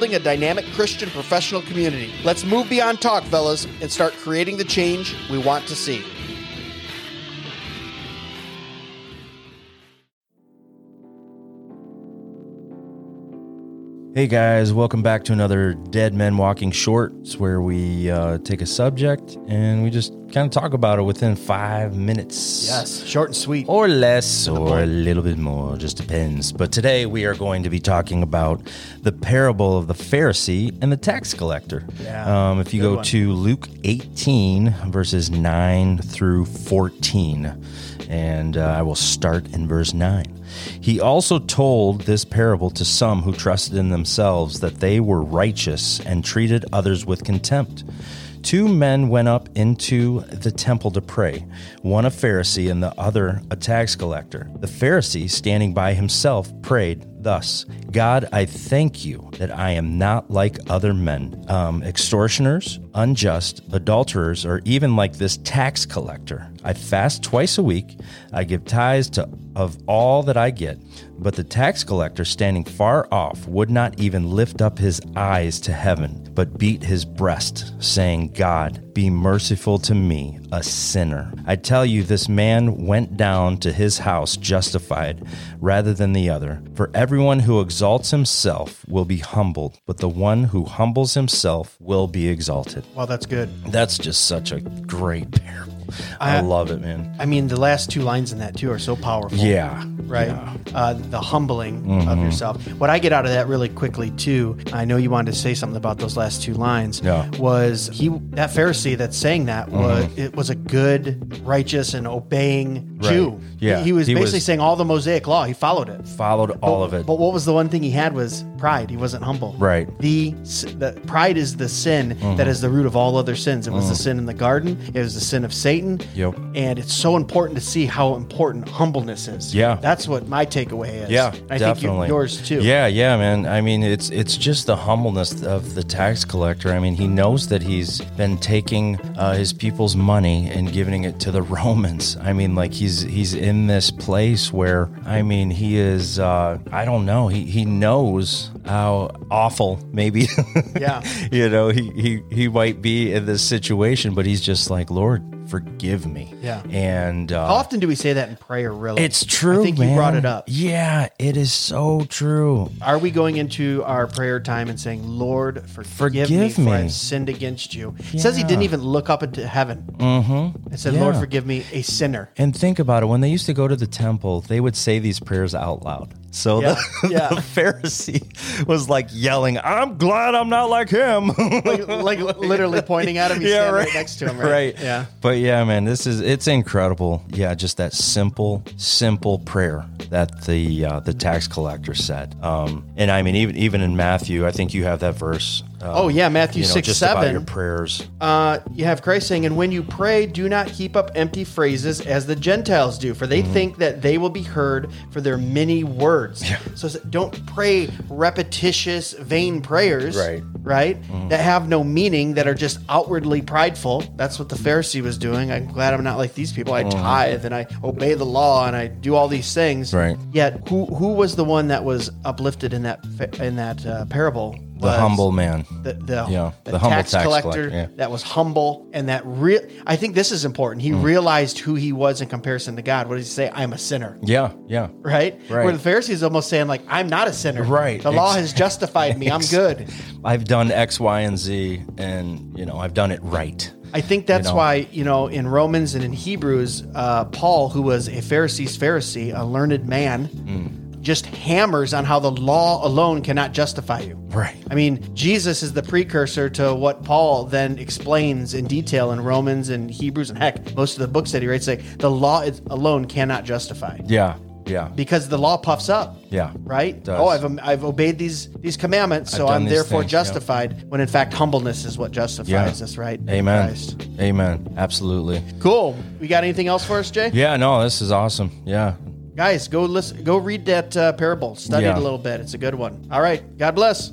building a dynamic Christian professional community. Let's move beyond talk, fellas, and start creating the change we want to see. Hey guys, welcome back to another Dead Men Walking Shorts where we uh, take a subject and we just kind of talk about it within five minutes. Yes, short and sweet. Or less, or a little bit more, just depends. But today we are going to be talking about the parable of the Pharisee and the tax collector. Yeah, um, if you go one. to Luke 18, verses 9 through 14, and uh, I will start in verse 9. He also told this parable to some who trusted in themselves that they were righteous and treated others with contempt. Two men went up into the temple to pray, one a Pharisee and the other a tax collector. The Pharisee, standing by himself, prayed, thus God, I thank you that I am not like other men, um, extortioners, unjust, adulterers, or even like this tax collector. I fast twice a week. I give tithes to of all that I get. But the tax collector, standing far off, would not even lift up his eyes to heaven, but beat his breast, saying, God, be merciful to me, a sinner. I tell you, this man went down to his house justified rather than the other. For everyone who exalts himself will be humbled, but the one who humbles himself will be exalted. Well, that's good. That's just such a great parable. I, I love it, man. I mean, the last two lines in that too are so powerful. Yeah. Right. Yeah. Uh, the humbling mm-hmm. of yourself. What I get out of that really quickly too. I know you wanted to say something about those last two lines. Yeah. Was he that Pharisee that's saying that mm-hmm. was it was a good, righteous, and obeying right. Jew. Yeah. He, he was he basically was, saying all the Mosaic law. He followed it. Followed all of it. But what was the one thing he had was pride. He wasn't humble. Right. The the pride is the sin mm-hmm. that is the root of all other sins. It was the mm. sin in the garden. It was the sin of Satan. Yep and it's so important to see how important humbleness is. Yeah, that's what my takeaway is. Yeah, I definitely. think yours too. Yeah, yeah, man. I mean, it's it's just the humbleness of the tax collector. I mean, he knows that he's been taking uh, his people's money and giving it to the Romans. I mean, like he's he's in this place where I mean, he is. Uh, I don't know. He he knows how awful maybe. yeah, you know, he he he might be in this situation, but he's just like, Lord, forgive me. Yeah. And uh, how often do we say that in prayer? Really, it's true. I think man. you brought it up. Yeah, it is so true. Are we going into our prayer time and saying, "Lord, forgive, forgive me, me, for I've sinned against you"? Yeah. It says he didn't even look up into heaven. Mm-hmm. It said, yeah. "Lord, forgive me, a sinner." And think about it. When they used to go to the temple, they would say these prayers out loud. So yeah, the, yeah. the, Pharisee was like yelling, "I'm glad I'm not like him," like, like, literally pointing at him. He's yeah, right. right. next to him. Right? right. Yeah. But yeah, man, this is it's incredible. Yeah, just that simple, simple prayer that the uh, the tax collector said. Um, and I mean, even even in Matthew, I think you have that verse um, oh yeah, Matthew you know, six just seven. About your prayers. Uh, you have Christ saying, "And when you pray, do not heap up empty phrases as the Gentiles do, for they mm-hmm. think that they will be heard for their many words." Yeah. So don't pray repetitious, vain prayers, right? Right, mm-hmm. that have no meaning, that are just outwardly prideful. That's what the Pharisee was doing. I'm glad I'm not like these people. I mm-hmm. tithe and I obey the law and I do all these things. Right. Yet, who who was the one that was uplifted in that in that uh, parable? The humble man. The, the, yeah, the, the tax, humble tax collector, collector yeah. that was humble and that real. I think this is important. He mm. realized who he was in comparison to God. What did he say? I'm a sinner. Yeah, yeah. Right? Right. Where the Pharisees almost saying, like, I'm not a sinner. Right. The law has justified me. I'm good. I've done X, Y, and Z, and, you know, I've done it right. I think that's you know? why, you know, in Romans and in Hebrews, uh, Paul, who was a Pharisee's Pharisee, a learned man, mm just hammers on how the law alone cannot justify you. Right. I mean, Jesus is the precursor to what Paul then explains in detail in Romans and Hebrews and heck, most of the books that he writes say the law alone cannot justify. Yeah. Yeah. Because the law puffs up. Yeah. Right? Oh, I've, um, I've obeyed these these commandments, so I'm therefore things, justified. Yeah. When in fact, humbleness is what justifies yeah. us, right? Amen. Amen. Absolutely. Cool. We got anything else for us, Jay? Yeah, no, this is awesome. Yeah guys, go listen, go read that uh, parable, study yeah. it a little bit. It's a good one. All right, God bless.